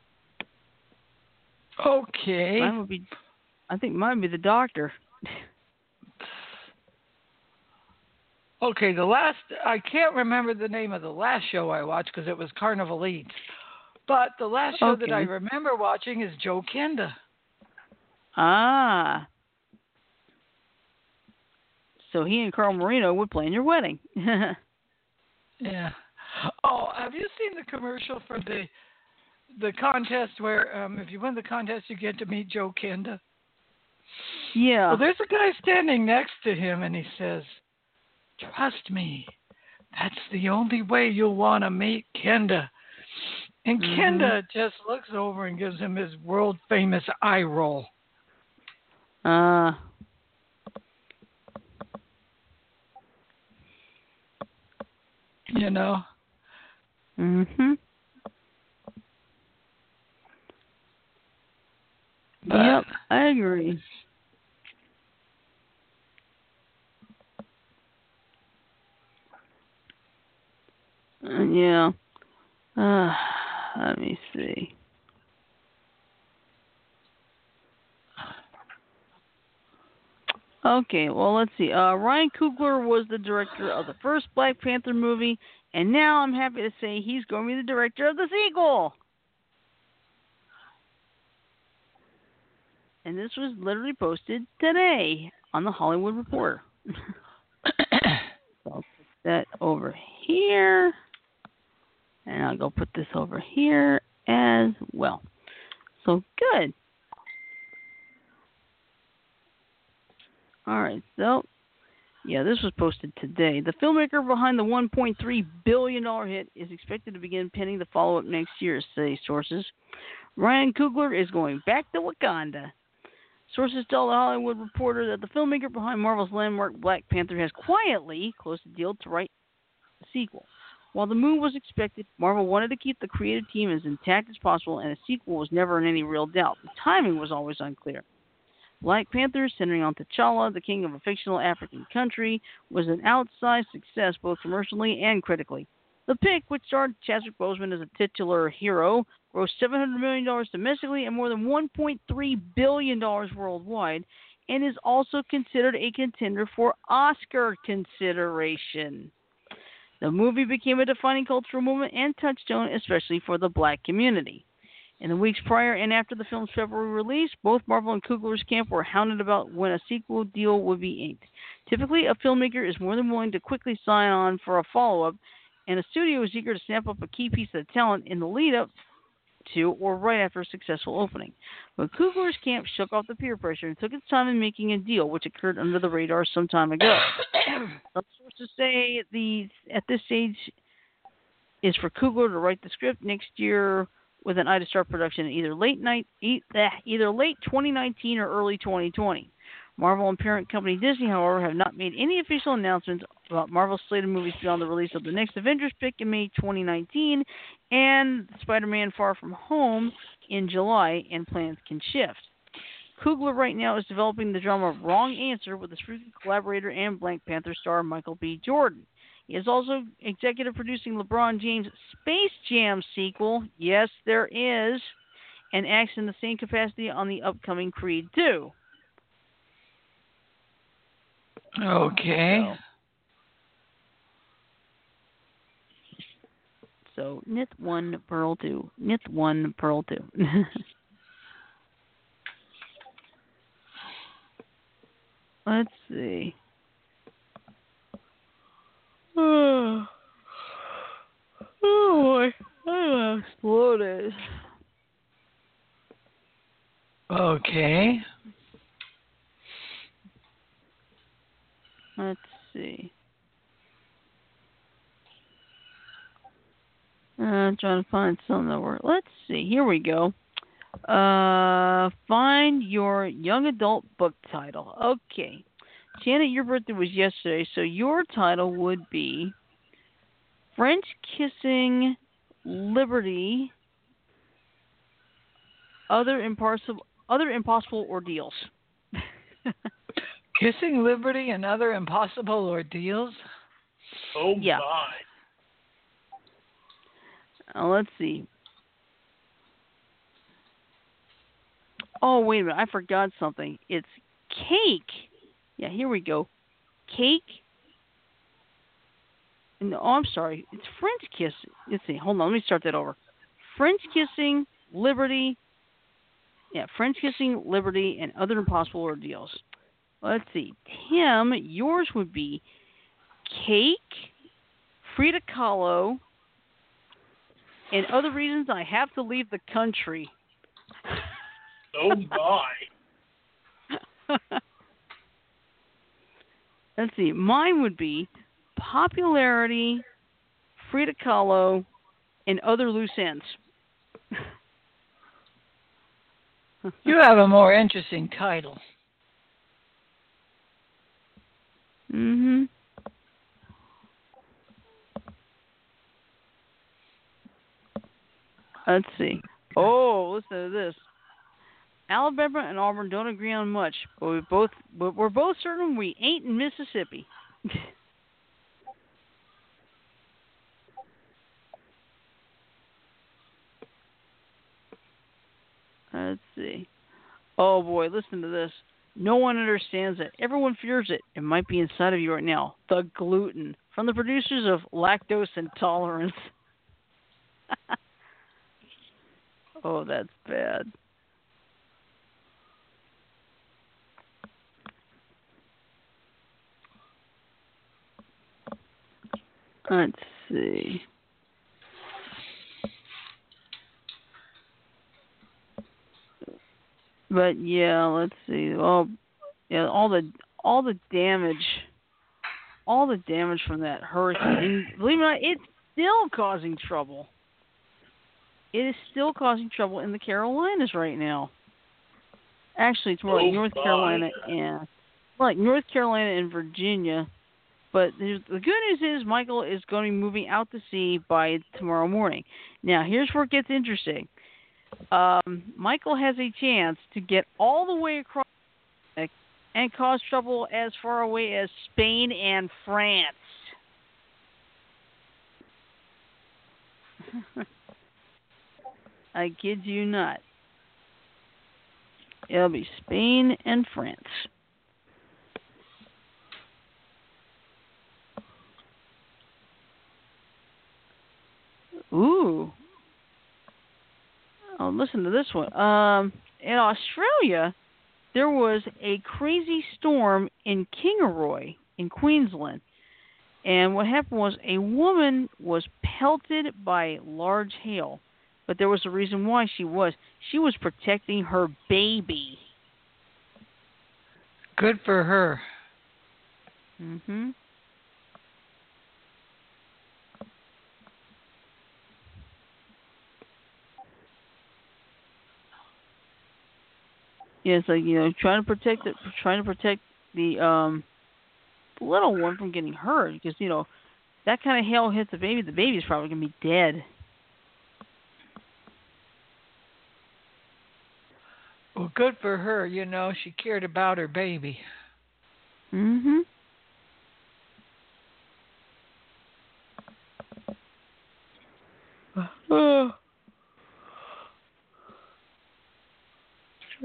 Okay. Mine would be. I think mine would be the doctor. Okay, the last I can't remember the name of the last show I watched because it was Carnival Eats. But the last show that I remember watching is Joe Kenda. Ah. So he and Carl Marino would plan your wedding. Yeah. Oh, have you seen the commercial for the the contest where um if you win the contest you get to meet Joe Kenda? yeah. Well, there's a guy standing next to him and he says, "Trust me. That's the only way you'll want to meet Kenda." And Mhm. Kenda just looks over and gives him his world famous eye roll. Uh. You know. Mhm. Yep, I agree. Uh, yeah. Uh, let me see. Okay, well, let's see. Uh, Ryan Coogler was the director of the first Black Panther movie, and now I'm happy to say he's going to be the director of the sequel. And this was literally posted today on the Hollywood Reporter. so I'll put that over here. And I'll go put this over here as well. So good. All right, so yeah, this was posted today. The filmmaker behind the 1.3 billion dollar hit is expected to begin penning the follow-up next year, say sources. Ryan Coogler is going back to Wakanda. Sources tell the Hollywood Reporter that the filmmaker behind Marvel's landmark Black Panther has quietly closed a deal to write a sequel. While the move was expected, Marvel wanted to keep the creative team as intact as possible, and a sequel was never in any real doubt. The timing was always unclear. Black Panther, centering on T'Challa, the king of a fictional African country, was an outsized success both commercially and critically. The pick, which starred Chadwick Boseman as a titular hero, grossed $700 million domestically and more than $1.3 billion worldwide, and is also considered a contender for Oscar consideration. The movie became a defining cultural movement and touchstone, especially for the black community. In the weeks prior and after the film's February release, both Marvel and Coogler's camp were hounded about when a sequel deal would be inked. Typically, a filmmaker is more than willing to quickly sign on for a follow up, and a studio is eager to snap up a key piece of talent in the lead up to or right after a successful opening. But Coogler's camp shook off the peer pressure and took its time in making a deal, which occurred under the radar some time ago. Some sources say the at this stage is for Coogler to write the script next year with an eye to start production either late night eh, either late 2019 or early 2020. Marvel and parent company Disney, however, have not made any official announcements about Marvel's slate of movies beyond the release of the next Avengers pick in May 2019 and Spider-Man Far From Home in July, and plans can shift. Coogler right now is developing the drama Wrong Answer with his frequent collaborator and Black Panther star Michael B. Jordan. He is also executive producing LeBron James' Space Jam sequel. Yes, there is. And acts in the same capacity on the upcoming Creed 2. Okay. So, so Nith 1, Purl 2. Knit 1, Purl 2. Let's see. Oh, oh boy. I'm exploded. Okay. Let's see. Uh, I'm trying to find something that works. Let's see. Here we go. Uh, find your young adult book title. Okay. Janet, your birthday was yesterday, so your title would be French Kissing Liberty Other Impossible Other Impossible Ordeals. Kissing Liberty and Other Impossible Ordeals? Oh Yeah. my. Uh, let's see. Oh, wait a minute. I forgot something. It's cake. Yeah, here we go. Cake. Oh, I'm sorry. It's French kiss. Let's see. Hold on. Let me start that over. French kissing, liberty. Yeah, French kissing, liberty, and other impossible ordeals. Let's see. Tim, yours would be cake, Frida Kahlo, and other reasons I have to leave the country. Oh my. Let's see. Mine would be popularity, Frida Kahlo, and other loose ends. You have a more interesting title. Mm mhm. Let's see. Oh, listen to this. Alabama and Auburn don't agree on much, but we both but we're both certain we ain't in Mississippi. Let's see. Oh boy, listen to this. No one understands it. Everyone fears it. It might be inside of you right now. The gluten from the producers of Lactose Intolerance. oh, that's bad. Let's see. But yeah, let's see. Oh, yeah, all the all the damage, all the damage from that hurricane. Believe it or not, it's still causing trouble. It is still causing trouble in the Carolinas right now. Actually, it's more like Oh, North my. Carolina and like North Carolina and Virginia. But the good news is Michael is going to be moving out to sea by tomorrow morning. Now, here's where it gets interesting. Um, Michael has a chance to get all the way across and cause trouble as far away as Spain and France. I kid you not. It'll be Spain and France. Ooh. Oh, listen to this one. Um, in Australia, there was a crazy storm in Kingaroy in Queensland. And what happened was a woman was pelted by large hail. But there was a reason why she was. She was protecting her baby. Good for her. Mhm. Yeah, it's like you know, trying to protect it, trying to protect the um the little one from getting hurt because you know that kind of hail hits the baby, the baby's probably gonna be dead. Well, good for her. You know, she cared about her baby. Mhm. Uh,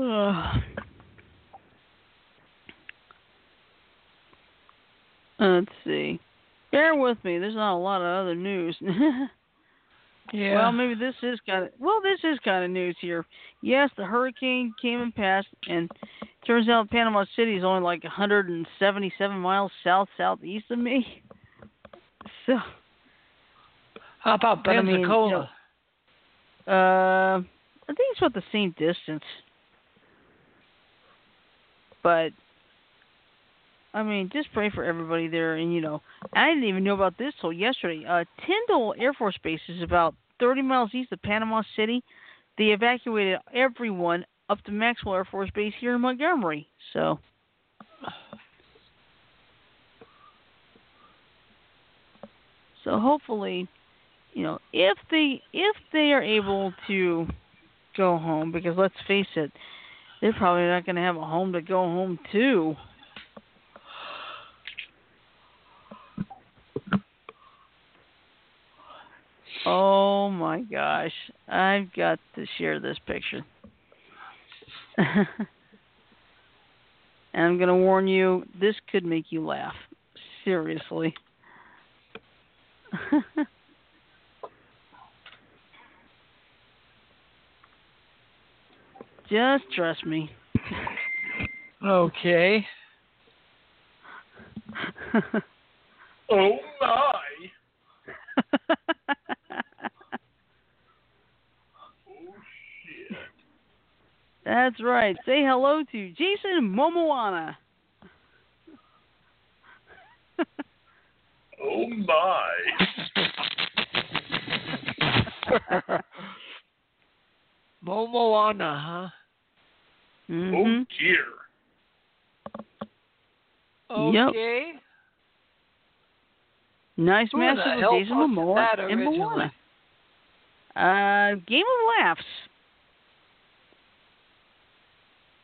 uh, let's see. Bear with me. There's not a lot of other news. Yeah. Well, maybe this is kind of well, this is kind of news here. Yes, the hurricane came and passed, and turns out Panama City is only like 177 miles south southeast of me. So, How about but I mean, Pensacola? uh, I think it's about the same distance. But I mean, just pray for everybody there. And you know, I didn't even know about this till yesterday. Uh, Tyndall Air Force Base is about 30 miles east of Panama City. They evacuated everyone up to Maxwell Air Force Base here in Montgomery. So. So hopefully, you know, if they if they are able to go home, because let's face it, they're probably not going to have a home to go home to. Oh my gosh. I've got to share this picture. and I'm going to warn you, this could make you laugh. Seriously. Just trust me. Okay. Oh my! Oh shit! That's right. Say hello to Jason Momoana. Oh my! Momoana, huh? hmm Oh dear! Yep. Okay. Nice Who the matchup with Jason Momoa and? Moana. Uh, Game of Laughs.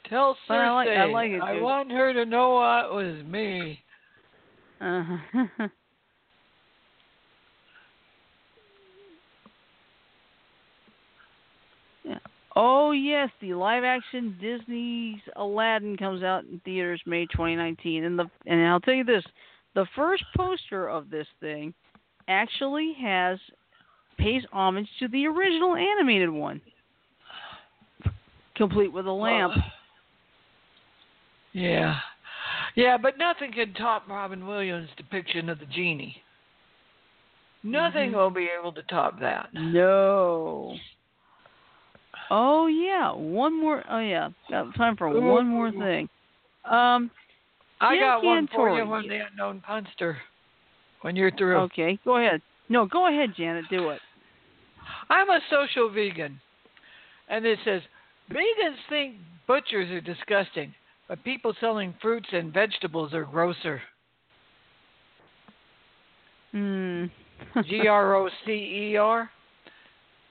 Tell But I like- I like it, I want her to know it was me. Uh-huh. yeah. Oh yes, the live-action Disney's Aladdin comes out in theaters May 2019, and the and I'll tell you this: the first poster of this thing actually has pays homage to the original animated one, complete with a lamp. Yeah. Yeah, but nothing can top Robin Williams' depiction of the genie. Nothing Mhm. will be able to top that. No. Oh yeah, one more. Oh yeah, got time for one more thing. Um. I got one for you Cantore. when the unknown punster. When you're through. Okay, go ahead. No, go ahead, Janet. Do it. I'm a social vegan. And it says vegans think butchers are disgusting, but people selling fruits and vegetables are grosser. Hmm. G R O C E R.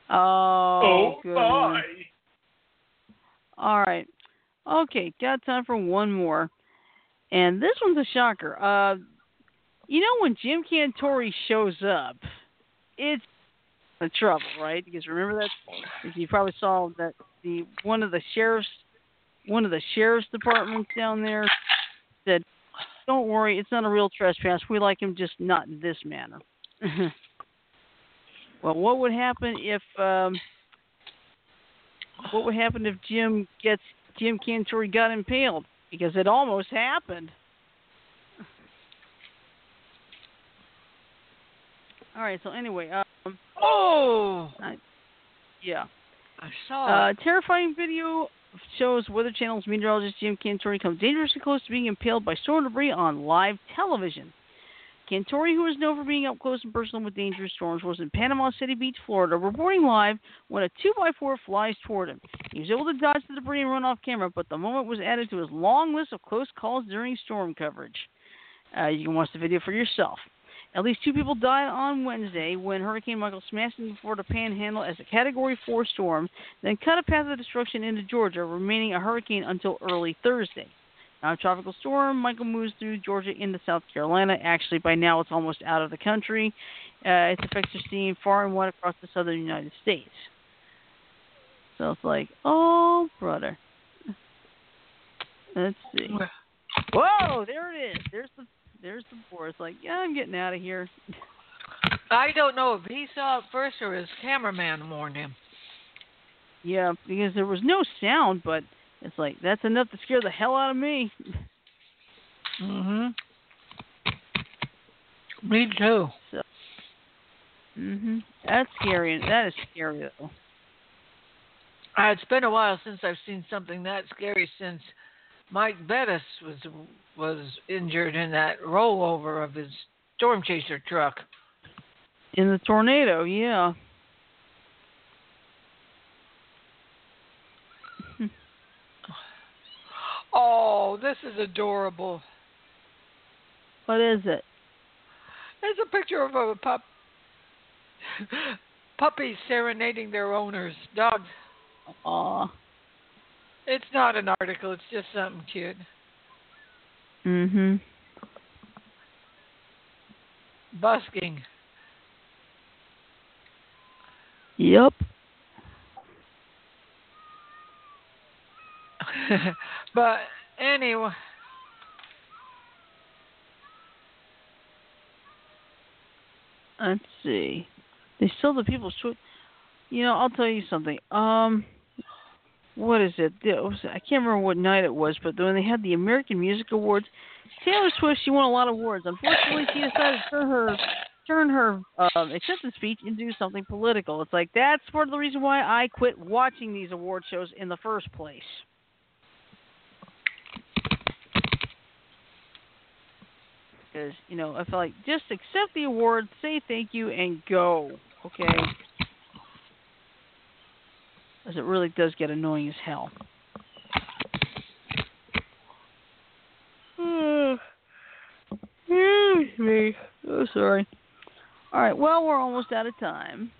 Oh, Oh good. my! All right. Okay, got time for one more. And this one's a shocker. Uh, you know when Jim Cantore shows up, it's the trouble, right? Because remember that you probably saw that the one of the sheriffs one of the sheriff's departments down there said, Don't worry, it's not a real trespass. We like him just not in this manner. well, what would happen if um what would happen if Jim gets Jim Cantore got impaled? Because it almost happened. All right. So anyway, um, Oh, yeah. I saw Uh, terrifying video shows Weather Channel's meteorologist Jim Cantore come dangerously close to being impaled by storm debris on live television. Cantore, who is known for being up close and personal with dangerous storms, was in Panama City Beach, Florida, reporting live when a 2x4 flies toward him. He was able to dodge the debris and run off camera, but the moment was added to his long list of close calls during storm coverage. Uh, you can watch the video for yourself. At least two people died on Wednesday when Hurricane Michael smashed into the Florida Panhandle as a Category 4 storm, then cut a path of destruction into Georgia, remaining a hurricane until early Thursday. Now, a tropical storm, Michael moves through Georgia into South Carolina. Actually, by now it's almost out of the country. Uh, its effects are seen far and wide across the southern United States. So it's like, oh, brother. Let's see. Whoa, there it is. There's the there's the. It's like, yeah, I'm getting out of here. I don't know if he saw it first or his cameraman warned him. Yeah, because there was no sound, but it's like that's enough to scare the hell out of me. Mhm. Me too. Mhm. That's scary. That is scary though. Uh, it's been a while since I've seen something that scary since Mike Bettes was was injured in that rollover of his storm chaser truck. In the tornado, yeah. Oh, this is adorable. What is it? There's a picture of a pup puppies serenading their owners. Dogs. Aw. It's not an article. It's just something cute. Mhm. Busking. Yep. but anyway, Let's see. They still the people's choice. You know, I'll tell you something. Um, what is it? I can't remember what night it was, but when they had the American Music Awards, Taylor Swift she won a lot of awards. Unfortunately, she decided to turn her turn her um, acceptance speech into something political. It's like that's part of the reason why I quit watching these award shows in the first place. Because you know, I feel like just accept the award, say thank you, and go. Okay. Because it really does get annoying as hell. Me. Oh, sorry. All right. Well, we're almost out of time.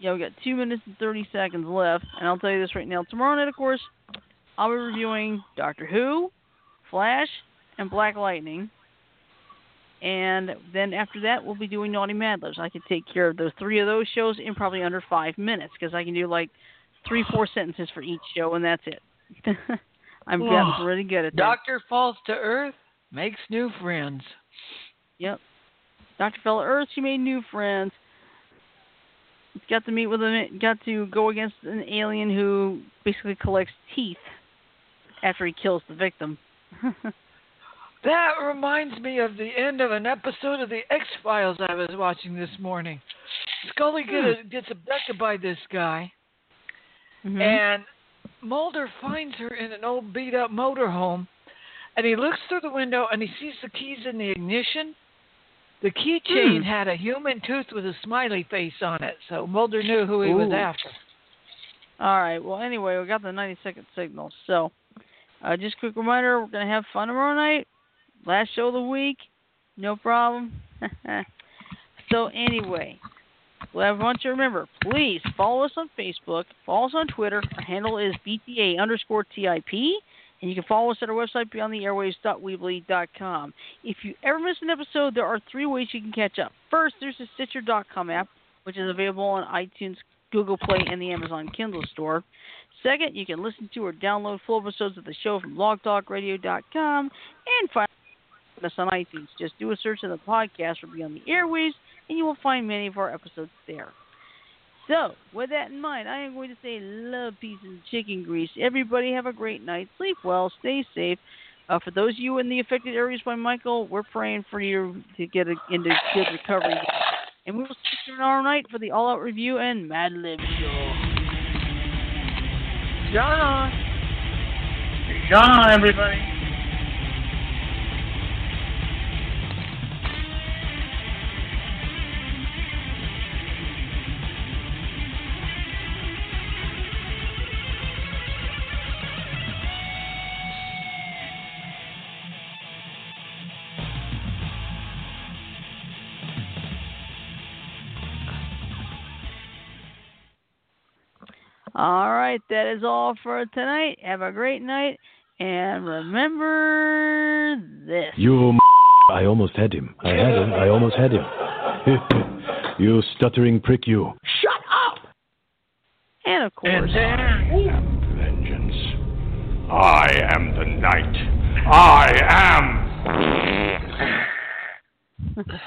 Yeah, we got two minutes and thirty seconds left, and I'll tell you this right now. Tomorrow night, of course, I'll be reviewing Doctor Who, Flash, and Black Lightning. And then after that, we'll be doing Naughty Madlers. I can take care of those three of those shows in probably under five minutes because I can do like three, four sentences for each show, and that's it. I'm Oh. getting really good at that. Doctor falls to Earth, makes new friends. Yep. Doctor fell to Earth. She made new friends. Got to meet with him. Got to go against an alien who basically collects teeth after he kills the victim. That reminds me of the end of an episode of the X Files I was watching this morning. Scully get, gets abducted by this guy, Mhm. and Mulder finds her in an old beat up motorhome, and he looks through the window and he sees the keys in the ignition. The keychain Hmm. had a human tooth with a smiley face on it, so Mulder knew who he was after. All right. Well, anyway, we got the 90 second signal. So, uh, just quick reminder: we're gonna have fun tomorrow night. Last show of the week, no problem. so anyway, well, I want you to remember: please follow us on Facebook, follow us on Twitter. Our handle is BTA underscore TIP, and you can follow us at our website beyondtheairwaves.weebly.com. If you ever miss an episode, there are three ways you can catch up. First, there's the Stitcher.com app, which is available on iTunes, Google Play, and the Amazon Kindle store. Second, you can listen to or download full episodes of the show from blogtalkradio.com and find us on iTunes. Just do a search in the podcast for Beyond the Airwaves, and you will find many of our episodes there. So, with that in mind, I am going to say love, peace, and chicken grease. Everybody have a great night. Sleep well. Stay safe. Uh, for those of you in the affected areas by Michael, we're praying for you to get a, into good recovery. And we will see you tomorrow night for the All Out Review and Mad Lib Show. John! John, everybody. All right, that is all for tonight. Have a great night, and remember this. You m- I almost had him. I had him. I almost had him. you stuttering prick, you. Shut up! And of course, And then. Vengeance I am the knight. I am.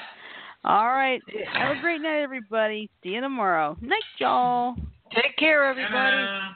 All right. Have a great night, everybody. See you tomorrow. Night, y'all. Take care, everybody. Uh,